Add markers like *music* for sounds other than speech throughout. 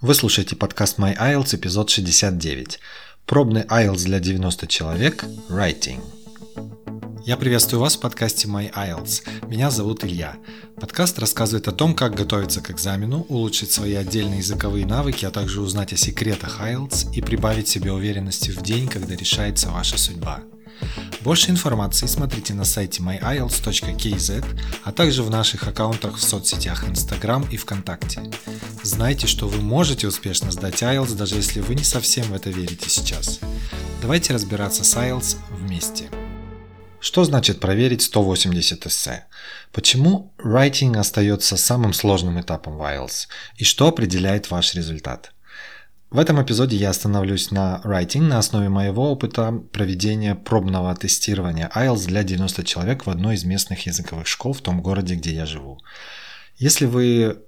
Вы слушаете подкаст My IELTS, эпизод 69. Пробный IELTS для 90 человек. Writing. Я приветствую вас в подкасте My IELTS. Меня зовут Илья. Подкаст рассказывает о том, как готовиться к экзамену, улучшить свои отдельные языковые навыки, а также узнать о секретах IELTS и прибавить себе уверенности в день, когда решается ваша судьба. Больше информации смотрите на сайте myielts.kz, а также в наших аккаунтах в соцсетях Instagram и ВКонтакте. Знайте, что вы можете успешно сдать IELTS, даже если вы не совсем в это верите сейчас. Давайте разбираться с IELTS вместе. Что значит проверить 180 эссе? Почему writing остается самым сложным этапом в IELTS? И что определяет ваш результат? В этом эпизоде я остановлюсь на writing на основе моего опыта проведения пробного тестирования IELTS для 90 человек в одной из местных языковых школ в том городе, где я живу. Если вы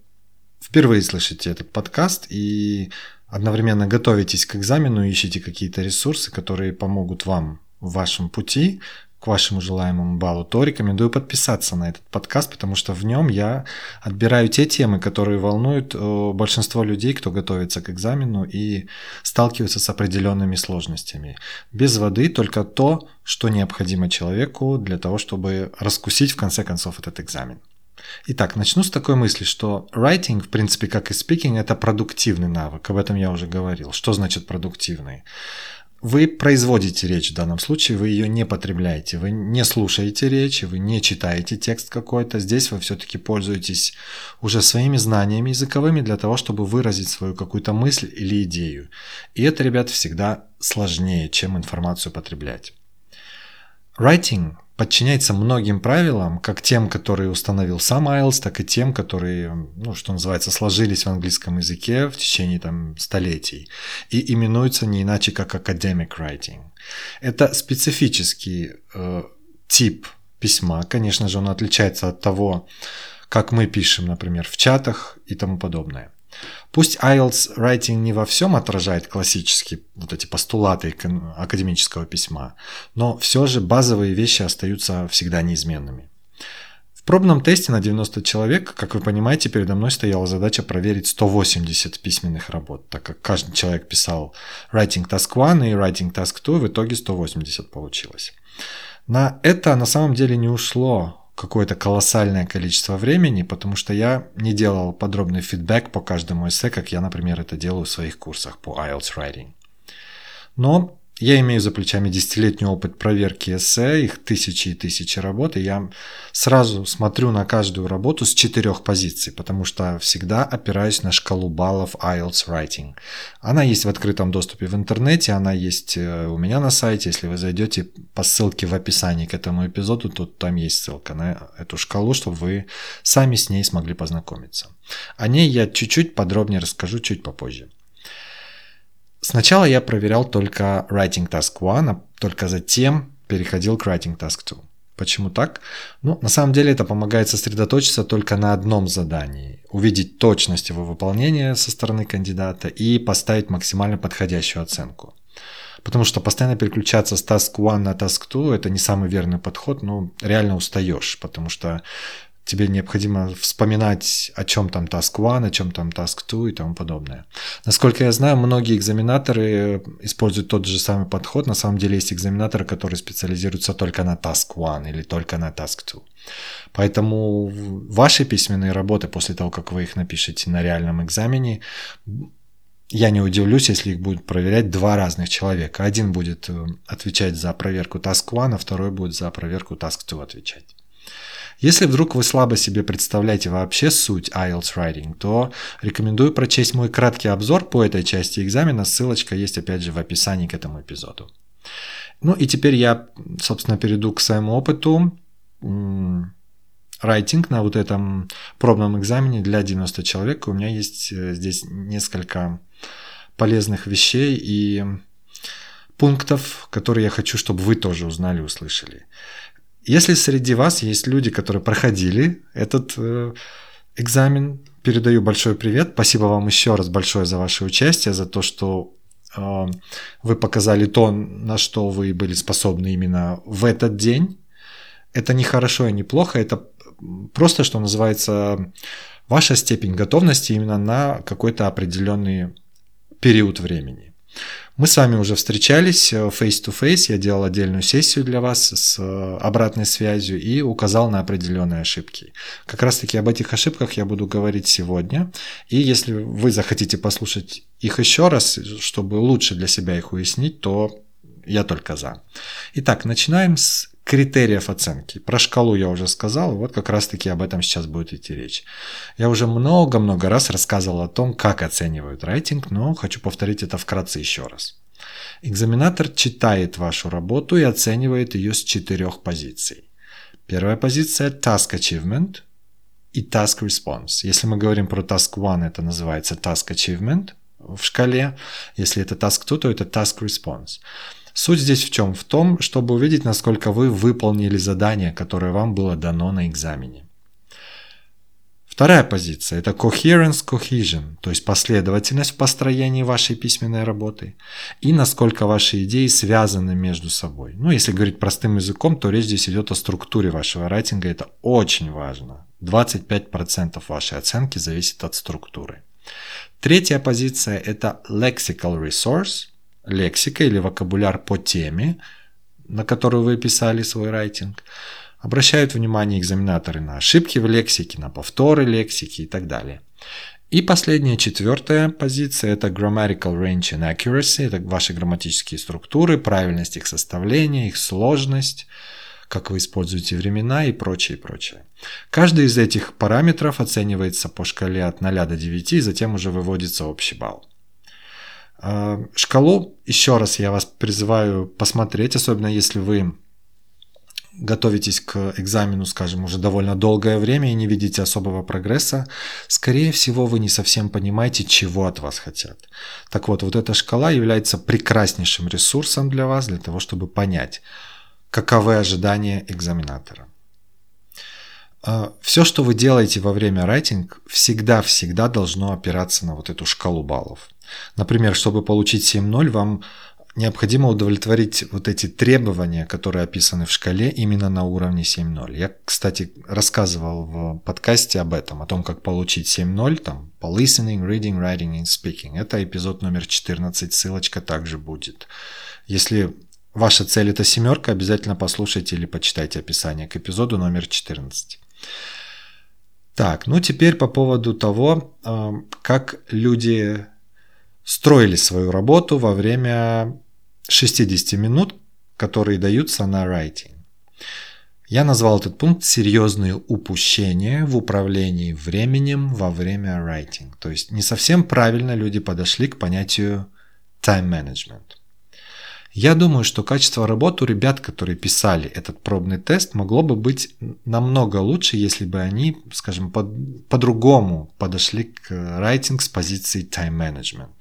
впервые слышите этот подкаст и одновременно готовитесь к экзамену, ищете какие-то ресурсы, которые помогут вам в вашем пути, к вашему желаемому баллу, то рекомендую подписаться на этот подкаст, потому что в нем я отбираю те темы, которые волнуют э, большинство людей, кто готовится к экзамену и сталкивается с определенными сложностями. Без воды только то, что необходимо человеку для того, чтобы раскусить в конце концов этот экзамен. Итак, начну с такой мысли, что writing, в принципе, как и speaking, это продуктивный навык. Об этом я уже говорил. Что значит продуктивный? Вы производите речь в данном случае, вы ее не потребляете, вы не слушаете речь, вы не читаете текст какой-то. Здесь вы все-таки пользуетесь уже своими знаниями языковыми для того, чтобы выразить свою какую-то мысль или идею. И это, ребят, всегда сложнее, чем информацию потреблять. Writing подчиняется многим правилам, как тем, которые установил сам IELTS, так и тем, которые, ну, что называется, сложились в английском языке в течение там, столетий и именуются не иначе, как academic writing. Это специфический э, тип письма, конечно же, он отличается от того, как мы пишем, например, в чатах и тому подобное. Пусть IELTS writing не во всем отражает классические вот эти постулаты академического письма, но все же базовые вещи остаются всегда неизменными. В пробном тесте на 90 человек, как вы понимаете, передо мной стояла задача проверить 180 письменных работ, так как каждый человек писал Writing Task 1 и Writing Task 2, в итоге 180 получилось. На это на самом деле не ушло какое-то колоссальное количество времени, потому что я не делал подробный фидбэк по каждому эссе, как я, например, это делаю в своих курсах по IELTS Writing. Но я имею за плечами десятилетний опыт проверки эссе, их тысячи и тысячи работ, и я сразу смотрю на каждую работу с четырех позиций, потому что всегда опираюсь на шкалу баллов IELTS Writing. Она есть в открытом доступе в интернете, она есть э, у меня на сайте. Если вы зайдете по ссылке в описании к этому эпизоду, то там есть ссылка на эту шкалу, чтобы вы сами с ней смогли познакомиться. О ней я чуть-чуть подробнее расскажу чуть попозже. Сначала я проверял только Writing Task 1, а только затем переходил к Writing Task 2. Почему так? Ну, на самом деле это помогает сосредоточиться только на одном задании, увидеть точность его выполнения со стороны кандидата и поставить максимально подходящую оценку. Потому что постоянно переключаться с Task 1 на Task 2 это не самый верный подход, ну, реально устаешь, потому что тебе необходимо вспоминать, о чем там Task 1, о чем там Task 2 и тому подобное. Насколько я знаю, многие экзаменаторы используют тот же самый подход. На самом деле есть экзаменаторы, которые специализируются только на Task 1 или только на Task 2. Поэтому ваши письменные работы, после того, как вы их напишете на реальном экзамене, я не удивлюсь, если их будут проверять два разных человека. Один будет э, отвечать за проверку Task 1, а второй будет за проверку Task 2 отвечать. Если вдруг вы слабо себе представляете вообще суть IELTS Writing, то рекомендую прочесть мой краткий обзор по этой части экзамена. Ссылочка есть опять же в описании к этому эпизоду. Ну и теперь я, собственно, перейду к своему опыту. Writing на вот этом пробном экзамене для 90 человек. У меня есть э, здесь несколько полезных вещей и пунктов, которые я хочу, чтобы вы тоже узнали, услышали. Если среди вас есть люди, которые проходили этот э, экзамен, передаю большой привет. Спасибо вам еще раз большое за ваше участие, за то, что э, вы показали то, на что вы были способны именно в этот день. Это не хорошо и не плохо, это просто, что называется, ваша степень готовности именно на какой-то определенный период времени. Мы с вами уже встречались э, face-to-face, я делал отдельную сессию для вас с э, обратной связью и указал на определенные ошибки. Как раз таки об этих ошибках я буду говорить сегодня. И если вы захотите послушать их еще раз, чтобы лучше для себя их уяснить, то я только за. Итак, начинаем с критериев оценки. Про шкалу я уже сказал, вот как раз-таки об этом сейчас будет идти речь. Я уже много-много раз рассказывал о том, как оценивают рейтинг, но хочу повторить это вкратце еще раз. Экзаменатор читает вашу работу и оценивает ее с четырех позиций. Первая позиция – Task Achievement и Task Response. Если мы говорим про Task 1, это называется Task Achievement в шкале. Если это Task 2, то это Task Response. Суть здесь в чем? В том, чтобы увидеть, насколько вы выполнили задание, которое вам было дано на экзамене. Вторая позиция – это coherence, cohesion, то есть последовательность в построении вашей письменной работы и насколько ваши идеи связаны между собой. Ну, если говорить простым языком, то речь здесь идет о структуре вашего райтинга, это очень важно. 25% вашей оценки зависит от структуры. Третья позиция – это lexical resource, лексика или вокабуляр по теме, на которую вы писали свой райтинг, обращают внимание экзаменаторы на ошибки в лексике, на повторы лексики и так далее. И последняя, четвертая позиция – это grammatical range and accuracy, это ваши грамматические структуры, правильность их составления, их сложность, как вы используете времена и прочее, прочее. Каждый из этих параметров оценивается по шкале от 0 до 9, и затем уже выводится общий балл. А, шкалу, еще раз я вас призываю посмотреть, особенно если вы готовитесь к экзамену, скажем, уже довольно долгое время и не видите особого прогресса, скорее всего, вы не совсем понимаете, чего от вас хотят. Так вот, вот эта шкала является прекраснейшим ресурсом для вас, для того, чтобы понять, каковы ожидания экзаменатора. А, Все, что вы делаете во время райтинг, всегда-всегда должно опираться на вот эту шкалу баллов. Например, чтобы получить 7.0, вам необходимо удовлетворить вот эти требования, которые описаны в шкале именно на уровне 7.0. Я, кстати, рассказывал в подкасте об этом, о том, как получить 7.0 там, по listening, reading, writing and speaking. Это эпизод номер 14, ссылочка также будет. Если ваша цель это семерка, обязательно послушайте или почитайте описание к эпизоду номер 14. Так, ну теперь по поводу того, э, как люди строили свою работу во время 60 минут, которые даются на writing. Я назвал этот пункт «серьезные упущения в управлении временем во время writing». То есть не совсем правильно люди подошли к понятию time management. Я думаю, что качество работы у ребят, которые писали этот пробный тест, могло бы быть намного лучше, если бы они, скажем, под, по-другому подошли к writing с позиции time management.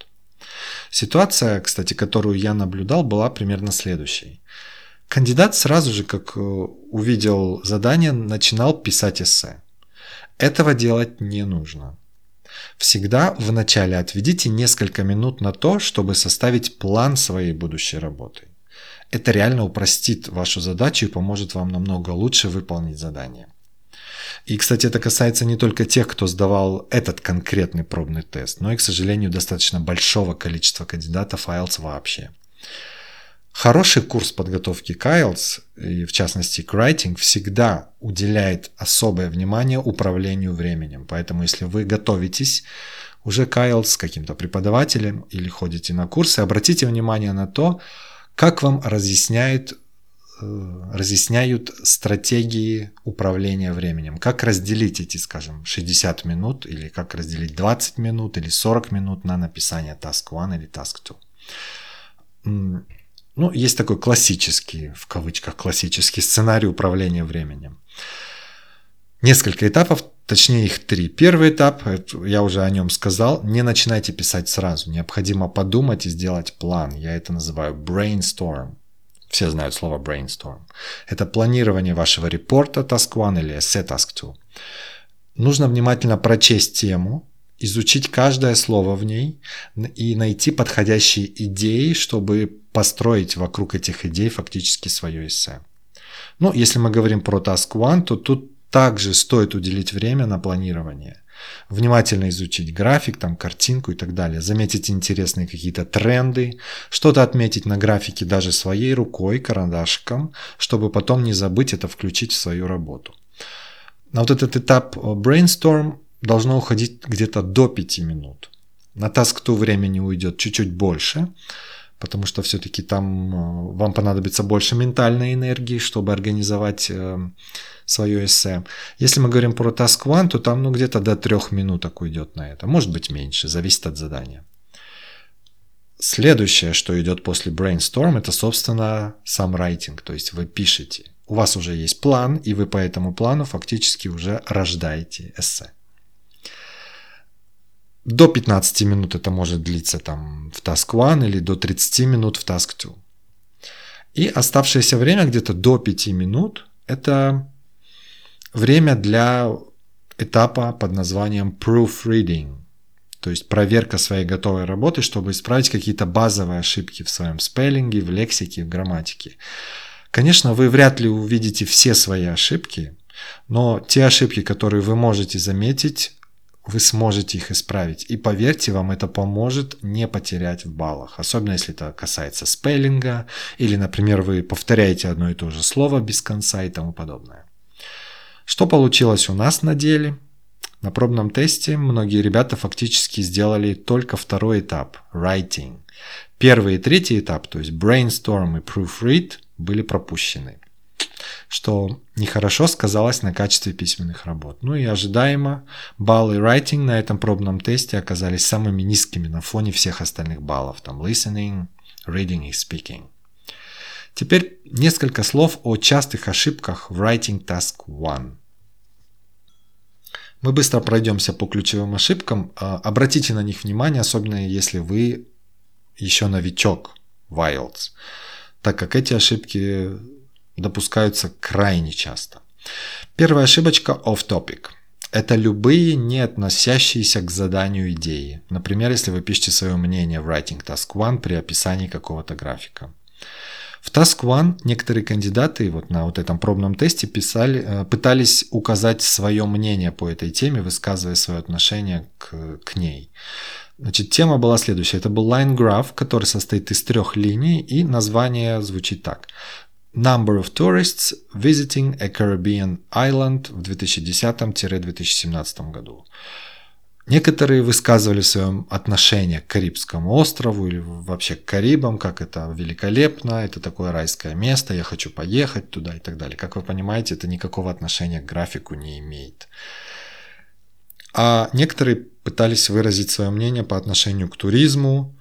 Ситуация, кстати, которую я наблюдал, была примерно следующей. Кандидат сразу же, как э, увидел задание, начинал писать эссе. Этого делать не нужно. Всегда вначале отведите несколько минут на то, чтобы составить план своей будущей работы. Это реально упростит вашу задачу и поможет вам намного лучше выполнить задание. И, кстати, это касается не только тех, кто сдавал этот конкретный пробный тест, но и, к сожалению, достаточно большого количества кандидатов IELTS вообще. Хороший курс подготовки к IELTS, и в частности к writing, всегда уделяет особое внимание управлению временем. Поэтому если вы готовитесь уже к IELTS с каким-то преподавателем или ходите на курсы, обратите внимание на то, как вам разъясняет разъясняют стратегии управления временем. Как разделить эти, скажем, 60 минут, или как разделить 20 минут, или 40 минут на написание Task 1 или Task 2. Ну, есть такой классический, в кавычках, классический сценарий управления временем. Несколько этапов, точнее их три. Первый этап, я уже о нем сказал, не начинайте писать сразу. Необходимо подумать и сделать план. Я это называю brainstorm. Все знают слово brainstorm. Это планирование вашего репорта Task 1 или Essay Task 2. Нужно внимательно прочесть тему, изучить каждое слово в ней и найти подходящие идеи, чтобы построить вокруг этих идей фактически свое эссе. Ну, если мы говорим про Task 1, то тут также стоит уделить время на планирование. Внимательно изучить график, там, картинку и так далее. Заметить интересные какие-то тренды. Что-то отметить на графике даже своей рукой, карандашиком, чтобы потом не забыть это включить в свою работу. На вот этот этап brainstorm должно уходить где-то до 5 минут. На task to времени уйдет чуть-чуть больше – потому что все-таки там э, вам понадобится больше ментальной энергии, чтобы организовать э, свое эссе. Если мы говорим про Task One, то там ну, где-то до трех минуток уйдет на это. Может быть меньше, зависит от задания. Следующее, что идет после brainstorm, это, собственно, сам writing, то есть вы пишете. У вас уже есть план, и вы по этому плану фактически уже рождаете эссе. До 15 минут это может длиться там в Task 1 или до 30 минут в Task 2. И оставшееся время, где-то до 5 минут, это время для этапа под названием proofreading, то есть проверка своей готовой работы, чтобы исправить какие-то базовые ошибки в своем спеллинге, в лексике, в грамматике. Конечно, вы вряд ли увидите все свои ошибки, но те ошибки, которые вы можете заметить, вы сможете их исправить. И поверьте, вам это поможет не потерять в баллах. Особенно если это касается спеллинга, или, например, вы повторяете одно и то же слово без конца и тому подобное. Что получилось у нас на деле? На пробном тесте многие ребята фактически сделали только второй этап – writing. Первый и третий этап, то есть brainstorm и proofread, были пропущены что нехорошо сказалось на качестве письменных работ. Ну и ожидаемо, баллы writing на этом пробном тесте оказались самыми низкими на фоне всех остальных баллов, там listening, reading и speaking. Теперь несколько слов о частых ошибках в Writing Task 1. Мы быстро пройдемся по ключевым ошибкам. А, обратите на них внимание, особенно если вы еще новичок в IELTS, так как эти ошибки допускаются крайне часто. Первая ошибочка off-topic. Это любые не относящиеся к заданию идеи. Например, если вы пишете свое мнение в Writing Task One при описании какого-то графика. В Task One некоторые кандидаты вот на вот этом пробном тесте писали, э, пытались указать свое мнение по этой теме, высказывая свое отношение к, к ней. Значит, тема была следующая. Это был line graph, который состоит из трех линий, и название звучит так. Number of tourists visiting a Caribbean island в 2010-2017 году. Некоторые высказывали свое отношение к Карибскому острову или вообще к Карибам, как это великолепно, это такое райское место, я хочу поехать туда и так далее. Как вы понимаете, это никакого отношения к графику не имеет. А некоторые пытались выразить свое мнение по отношению к туризму,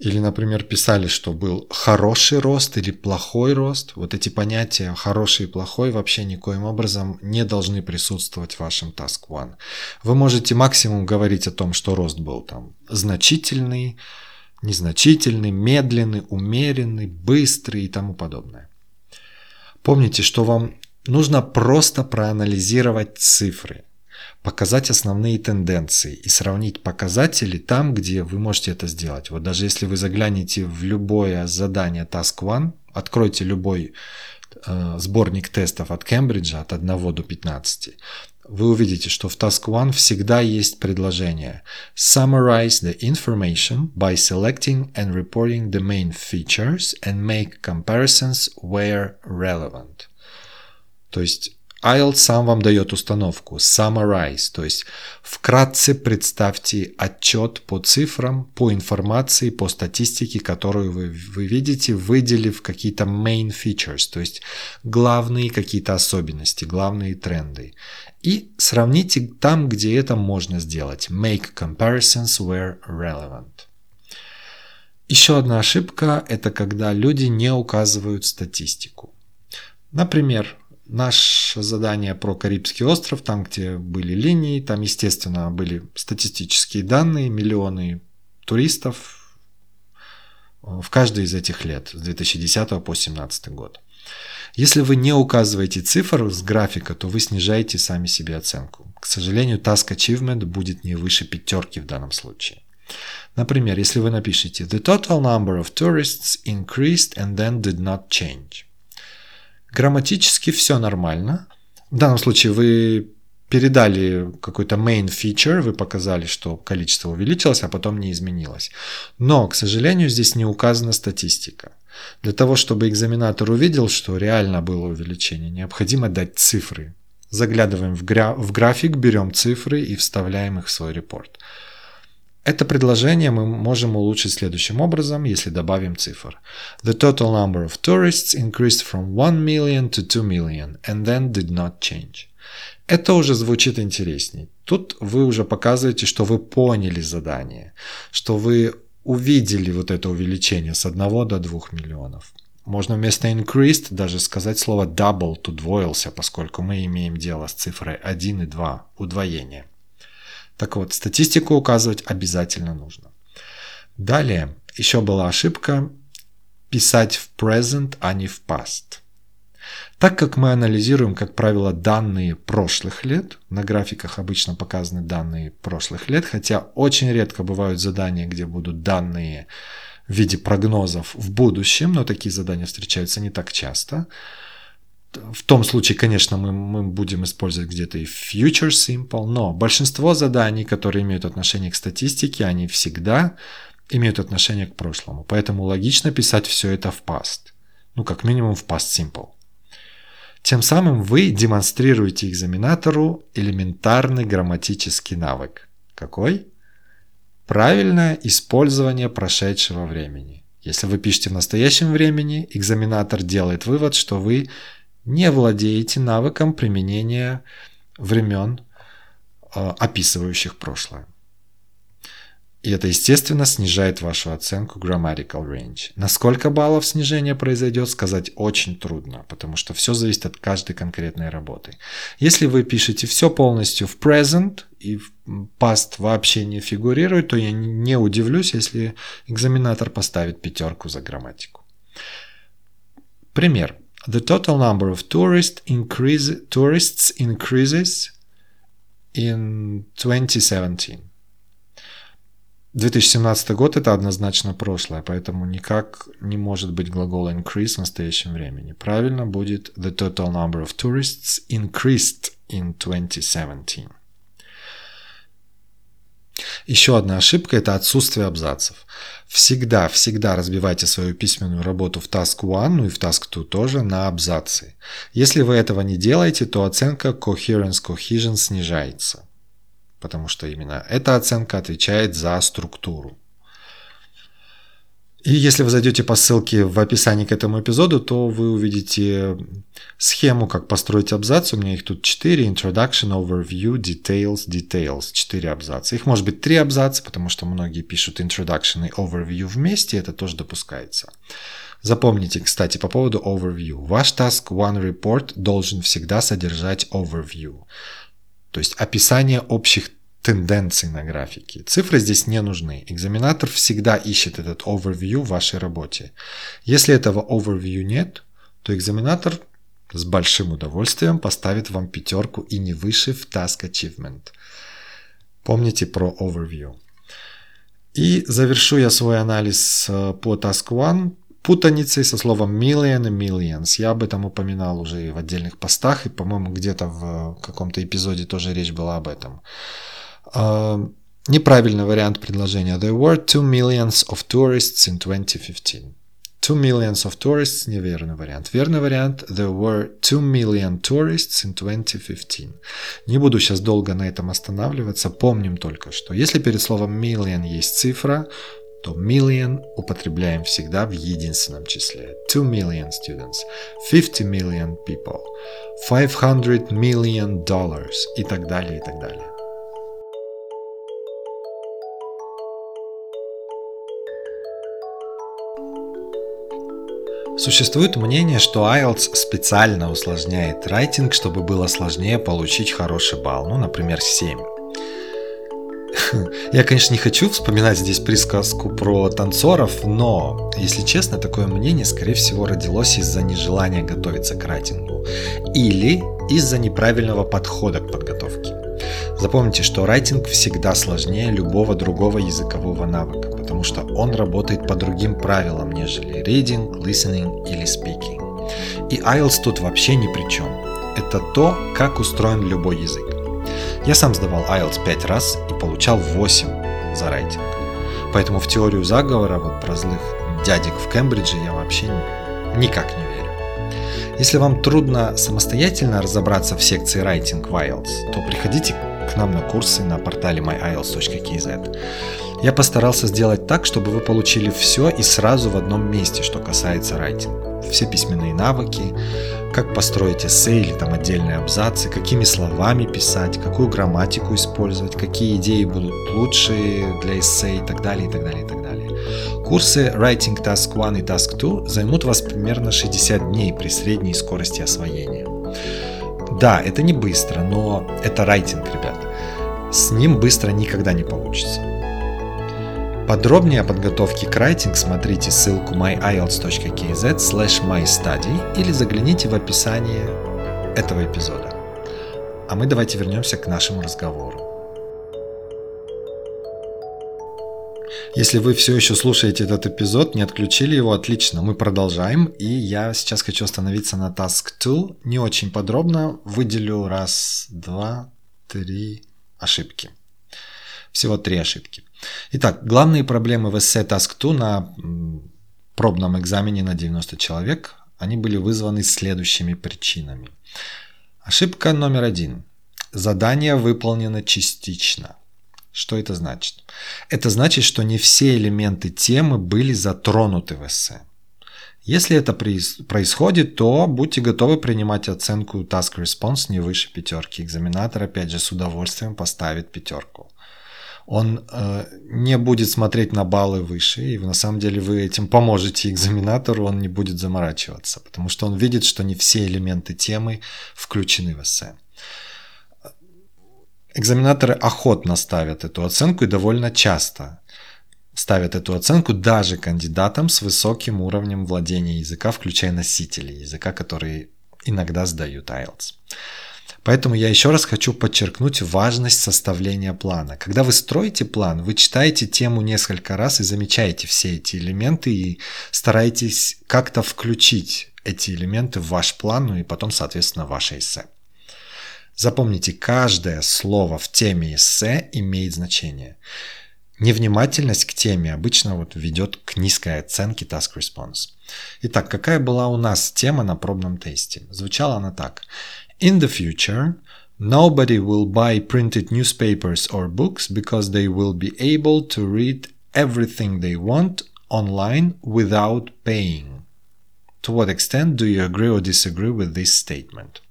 или, например, писали, что был хороший рост или плохой рост. Вот эти понятия хороший и плохой вообще никоим образом не должны присутствовать в вашем Task One. Вы можете максимум говорить о том, что рост был там значительный, незначительный, медленный, умеренный, быстрый и тому подобное. Помните, что вам нужно просто проанализировать цифры – показать основные тенденции и сравнить показатели там, где вы можете это сделать. Вот даже если вы заглянете в любое задание Task One, откройте любой э, сборник тестов от Кембриджа от 1 до 15, вы увидите, что в Task One всегда есть предложение Summarize the information by selecting and reporting the main features and make comparisons where relevant. То есть IELTS сам вам дает установку summarize, то есть вкратце представьте отчет по цифрам, по информации, по статистике, которую вы, вы видите, выделив какие-то main features, то есть главные какие-то особенности, главные тренды. И сравните там, где это можно сделать. Make comparisons where relevant. Еще одна ошибка – это когда люди не указывают статистику. Например, Наше задание про Карибский остров, там, где были линии, там, естественно, были статистические данные, миллионы туристов в каждый из этих лет, с 2010 по 2017 год. Если вы не указываете цифр с графика, то вы снижаете сами себе оценку. К сожалению, Task Achievement будет не выше пятерки в данном случае. Например, если вы напишите «The total number of tourists increased and then did not change», Грамматически все нормально. В данном случае вы передали какой-то main feature, вы показали, что количество увеличилось, а потом не изменилось. Но, к сожалению, здесь не указана статистика. Для того, чтобы экзаменатор увидел, что реально было увеличение, необходимо дать цифры. Заглядываем в, гра- в график, берем цифры и вставляем их в свой репорт. Это предложение мы можем улучшить следующим образом, если добавим цифр. The total number of tourists increased from 1 million to 2 million and then did not change. Это уже звучит интересней. Тут вы уже показываете, что вы поняли задание, что вы увидели вот это увеличение с 1 до 2 миллионов. Можно вместо increased даже сказать слово doubled, удвоился, поскольку мы имеем дело с цифрой 1 и 2, удвоение. Так вот, статистику указывать обязательно нужно. Далее, еще была ошибка писать в present, а не в past. Так как мы анализируем, как правило, данные прошлых лет, на графиках обычно показаны данные прошлых лет, хотя очень редко бывают задания, где будут данные в виде прогнозов в будущем, но такие задания встречаются не так часто – в том случае, конечно, мы, мы будем использовать где-то и future simple, но большинство заданий, которые имеют отношение к статистике, они всегда имеют отношение к прошлому. Поэтому логично писать все это в past. Ну, как минимум в past simple. Тем самым вы демонстрируете экзаменатору элементарный грамматический навык. Какой? Правильное использование прошедшего времени. Если вы пишете в настоящем времени, экзаменатор делает вывод, что вы не владеете навыком применения времен, э, описывающих прошлое. И это, естественно, снижает вашу оценку grammatical range. На сколько баллов снижение произойдет, сказать очень трудно, потому что все зависит от каждой конкретной работы. Если вы пишете все полностью в present и в past вообще не фигурирует, то я не удивлюсь, если экзаменатор поставит пятерку за грамматику. Пример. The total number of tourist increase, tourists increases in 2017. 2017 год это однозначно прошлое, поэтому никак не может быть глагол increase в настоящем времени. Правильно будет the total number of tourists increased in 2017. Еще одна ошибка – это отсутствие абзацев. Всегда, всегда разбивайте свою письменную работу в Task 1, ну и в Task 2 тоже, на абзацы. Если вы этого не делаете, то оценка Coherence Cohesion снижается. Потому что именно эта оценка отвечает за структуру. И если вы зайдете по ссылке в описании к этому эпизоду, то вы увидите схему, как построить абзац. У меня их тут 4. Introduction, Overview, Details, Details. 4 абзаца. Их может быть 3 абзаца, потому что многие пишут Introduction и Overview вместе. Это тоже допускается. Запомните, кстати, по поводу Overview. Ваш Task One Report должен всегда содержать Overview. То есть описание общих тенденций на графике. Цифры здесь не нужны. Экзаменатор всегда ищет этот overview в вашей работе. Если этого overview нет, то экзаменатор с большим удовольствием поставит вам пятерку и не выше в Task Achievement. Помните про overview. И завершу я свой анализ э, по Task One путаницей со словом million и millions. Я об этом упоминал уже в отдельных постах, и, по-моему, где-то в каком-то эпизоде тоже речь была об этом. Uh, неправильный вариант предложения. There were two millions of tourists in 2015. Two millions of tourists – неверный вариант. Верный вариант – There were two million tourists in 2015. Не буду сейчас долго на этом останавливаться. Помним только, что если перед словом million есть цифра, то million употребляем всегда в единственном числе. Two million students, 50 million people, 500 million dollars и так далее, и так далее. Существует мнение, что IELTS специально усложняет райтинг, чтобы было сложнее получить хороший балл, ну, например, 7. *laughs* Я, конечно, не хочу вспоминать здесь присказку про танцоров, но, если честно, такое мнение, скорее всего, родилось из-за нежелания готовиться к райтингу или из-за неправильного подхода к подготовке. Запомните, что райтинг всегда сложнее любого другого языкового навыка, потому что он работает по другим правилам, нежели reading, listening или speaking. И IELTS тут вообще ни при чем. Это то, как устроен любой язык. Я сам сдавал IELTS 5 раз и получал 8 за рейтинг. Поэтому в теорию заговора вот про злых дядек в Кембридже я вообще никак не верю. Если вам трудно самостоятельно разобраться в секции Writing в IELTS, то приходите нам на курсы на портале myielts.kz. Я постарался сделать так, чтобы вы получили все и сразу в одном месте, что касается райтинга. Все письменные навыки, как построить эссе или там отдельные абзацы, какими словами писать, какую грамматику использовать, какие идеи будут лучше для эссе и так далее, и так далее, и так далее. Курсы Writing Task 1 и Task 2 займут вас примерно 60 дней при средней скорости освоения. Да, это не быстро, но это райтинг, ребят. С ним быстро никогда не получится. Подробнее о подготовке к райтинг смотрите ссылку myielts.kz slash mystudy или загляните в описание этого эпизода. А мы давайте вернемся к нашему разговору. Если вы все еще слушаете этот эпизод, не отключили его, отлично, мы продолжаем. И я сейчас хочу остановиться на Task 2. Не очень подробно, выделю раз, два, три ошибки. Всего три ошибки. Итак, главные проблемы в эссе Task 2 на пробном экзамене на 90 человек, они были вызваны следующими причинами. Ошибка номер один. Задание выполнено частично. Что это значит? Это значит, что не все элементы темы были затронуты в эссе. Если это происходит, то будьте готовы принимать оценку Task Response не выше пятерки. Экзаменатор, опять же, с удовольствием поставит пятерку он э, не будет смотреть на баллы выше, и на самом деле вы этим поможете экзаменатору, он не будет заморачиваться, потому что он видит, что не все элементы темы включены в эссе. Экзаменаторы охотно ставят эту оценку и довольно часто ставят эту оценку даже кандидатам с высоким уровнем владения языка, включая носителей языка, которые иногда сдают IELTS. Поэтому я еще раз хочу подчеркнуть важность составления плана. Когда вы строите план, вы читаете тему несколько раз и замечаете все эти элементы и стараетесь как-то включить эти элементы в ваш план, ну и потом, соответственно, в ваше эссе. Запомните, каждое слово в теме эссе имеет значение. Невнимательность к теме обычно вот ведет к низкой оценке task response. Итак, какая была у нас тема на пробном тесте? Звучала она так. In the future, nobody will buy printed newspapers or books because they will be able to read everything they want online without paying. To what extent do you agree or disagree with this statement?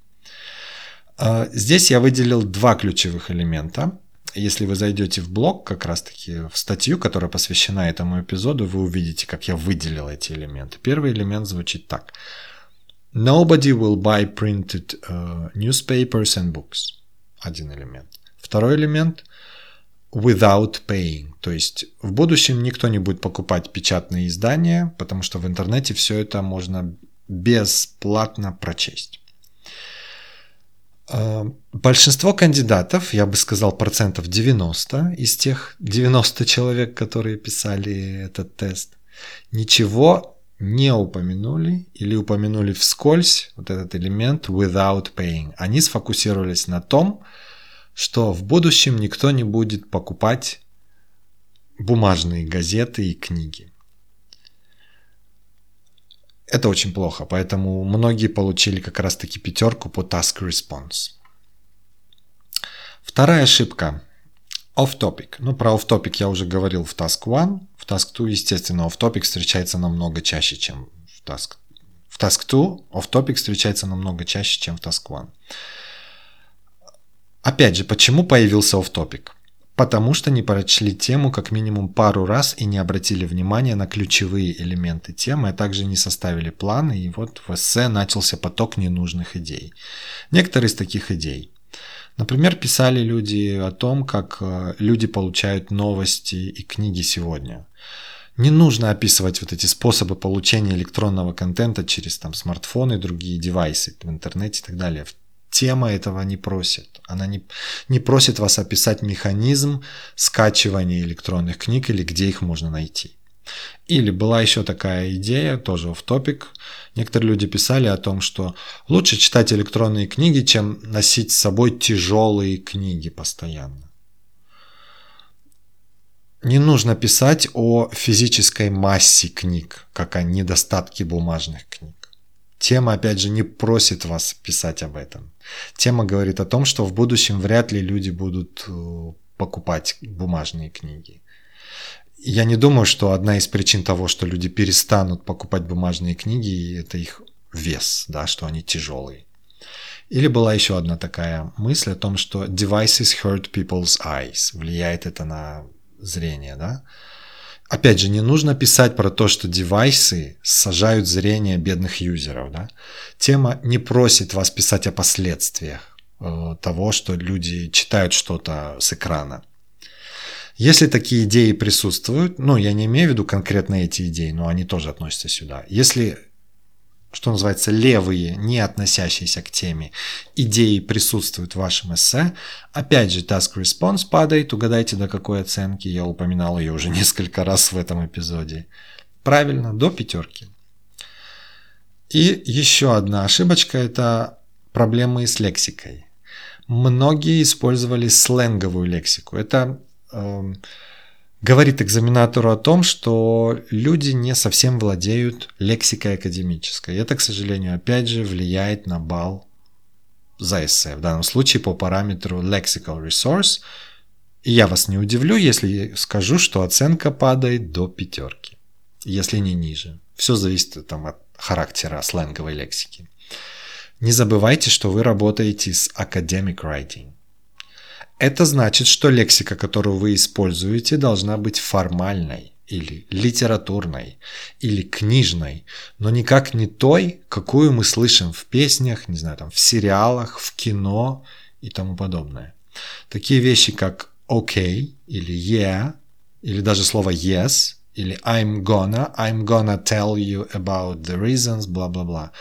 Здесь я выделил два ключевых элемента. Если вы зайдете в блог, как раз-таки в статью, которая посвящена этому эпизоду, вы увидите, как я выделил эти элементы. Первый элемент звучит так. Nobody will buy printed uh, newspapers and books. Один элемент. Второй элемент without paying. То есть в будущем никто не будет покупать печатные издания, потому что в интернете все это можно бесплатно прочесть. Uh, большинство кандидатов, я бы сказал процентов 90 из тех 90 человек, которые писали этот тест, ничего не упомянули или упомянули вскользь вот этот элемент without paying. Они сфокусировались на том, что в будущем никто не будет покупать бумажные газеты и книги. Это очень плохо, поэтому многие получили как раз-таки пятерку по task response. Вторая ошибка Off-topic. Ну, про off-topic я уже говорил в Task 1. В Task 2, естественно, off-topic встречается намного чаще, чем в Task. В Task 2 off-topic встречается намного чаще, чем в Task 1. Опять же, почему появился off-topic? Потому что не прочли тему как минимум пару раз и не обратили внимания на ключевые элементы темы, а также не составили планы, и вот в эссе начался поток ненужных идей. Некоторые из таких идей – Например, писали люди о том, как э, люди получают новости и книги сегодня. Не нужно описывать вот эти способы получения электронного контента через там, смартфоны другие девайсы в интернете и так далее. Тема этого не просит. Она не, не просит вас описать механизм скачивания электронных книг или где их можно найти. Или была еще такая идея, тоже в топик. Некоторые люди писали о том, что лучше читать электронные книги, чем носить с собой тяжелые книги постоянно. Не нужно писать о физической массе книг, как о недостатке бумажных книг. Тема, опять же, не просит вас писать об этом. Тема говорит о том, что в будущем вряд ли люди будут э, покупать бумажные книги. Я не думаю, что одна из причин того, что люди перестанут покупать бумажные книги, это их вес, да, что они тяжелые. Или была еще одна такая мысль о том, что devices hurt people's eyes. Влияет это на зрение, да? Опять же, не нужно писать про то, что девайсы сажают зрение бедных юзеров. Да? Тема не просит вас писать о последствиях э, того, что люди читают что-то с экрана. Если такие идеи присутствуют, ну, я не имею в виду конкретно эти идеи, но они тоже относятся сюда. Если что называется, левые, не относящиеся к теме, идеи присутствуют в вашем эссе. Опять же, task response падает, угадайте до какой оценки, я упоминал ее уже *laughs* несколько раз в этом эпизоде. Правильно, до пятерки. И еще одна ошибочка – это проблемы с лексикой. Многие использовали сленговую лексику. Это э, говорит экзаменатору о том, что люди не совсем владеют лексикой академической. Это, к сожалению, опять же влияет на балл за эссе. В данном случае по параметру lexical resource. И я вас не удивлю, если скажу, что оценка падает до пятерки, если не ниже. Все зависит там, от характера сленговой лексики. Не забывайте, что вы работаете с academic writing. Это значит, что лексика, которую вы используете, должна быть формальной или литературной, или книжной, но никак не той, какую мы слышим в песнях, не знаю, там, в сериалах, в кино и тому подобное. Такие вещи, как «okay» или «yeah», или даже слово «yes», или «I'm gonna», «I'm gonna tell you about the reasons», бла-бла-бла.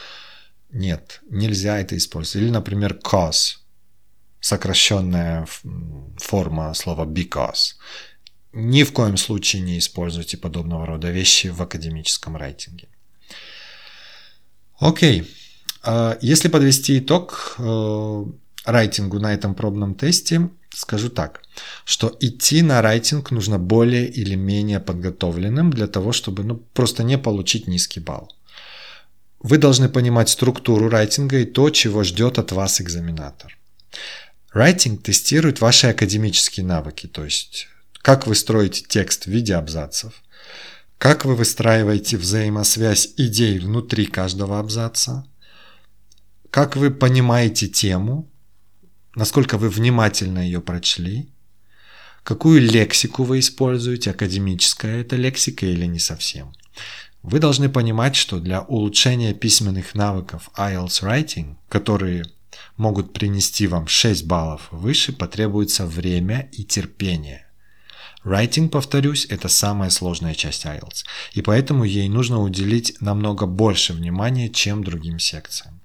Нет, нельзя это использовать. Или, например, «cause», сокращенная форма слова because. Ни в коем случае не используйте подобного рода вещи в академическом рейтинге. Окей. А если подвести итог э, райтингу на этом пробном тесте, скажу так, что идти на райтинг нужно более или менее подготовленным для того, чтобы ну, просто не получить низкий балл. Вы должны понимать структуру райтинга и то, чего ждет от вас экзаменатор. Writing тестирует ваши академические навыки, то есть как вы строите текст в виде абзацев, как вы выстраиваете взаимосвязь идей внутри каждого абзаца, как вы понимаете тему, насколько вы внимательно ее прочли, какую лексику вы используете, академическая это лексика или не совсем. Вы должны понимать, что для улучшения письменных навыков IELTS Writing, которые могут принести вам 6 баллов выше, потребуется время и терпение. Writing, повторюсь, это самая сложная часть IELTS, и поэтому ей нужно уделить намного больше внимания, чем другим секциям.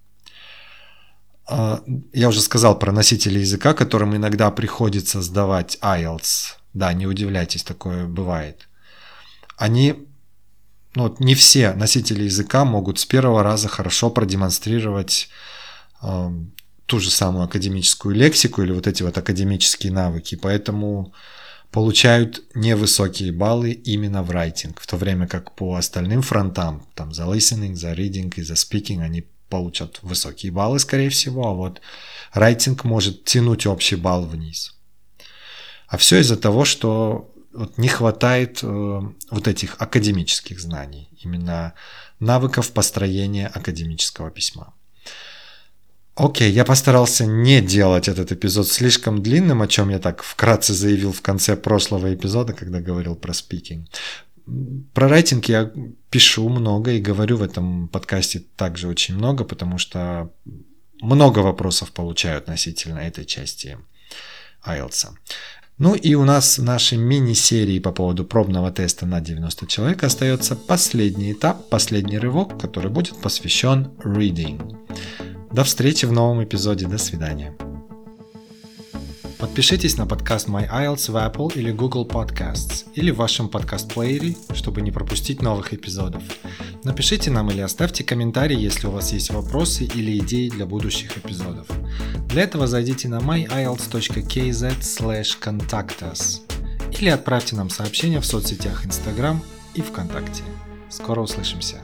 А, я уже сказал про носители языка, которым иногда приходится сдавать IELTS. Да, не удивляйтесь, такое бывает. Они, ну, не все носители языка могут с первого раза хорошо продемонстрировать ту же самую академическую лексику или вот эти вот академические навыки, поэтому получают невысокие баллы именно в writing, в то время как по остальным фронтам, там за listening, за reading и за speaking они получат высокие баллы, скорее всего, а вот writing может тянуть общий балл вниз. А все из-за того, что вот не хватает э, вот этих академических знаний, именно навыков построения академического письма. Окей, я постарался не делать этот эпизод слишком длинным, о чем я так вкратце заявил в конце прошлого эпизода, когда говорил про спикинг. Про райтинг я пишу много и говорю в этом подкасте также очень много, потому что много вопросов получаю относительно этой части IELTS. Ну и у нас в нашей мини-серии по поводу пробного теста на 90 человек остается последний этап, последний рывок, который будет посвящен reading. До встречи в новом эпизоде. До свидания. Подпишитесь на подкаст My IELTS в Apple или Google Podcasts или в вашем подкаст-плеере, чтобы не пропустить новых эпизодов. Напишите нам или оставьте комментарий, если у вас есть вопросы или идеи для будущих эпизодов. Для этого зайдите на myielts.kz contact us или отправьте нам сообщение в соцсетях Instagram и ВКонтакте. Скоро услышимся!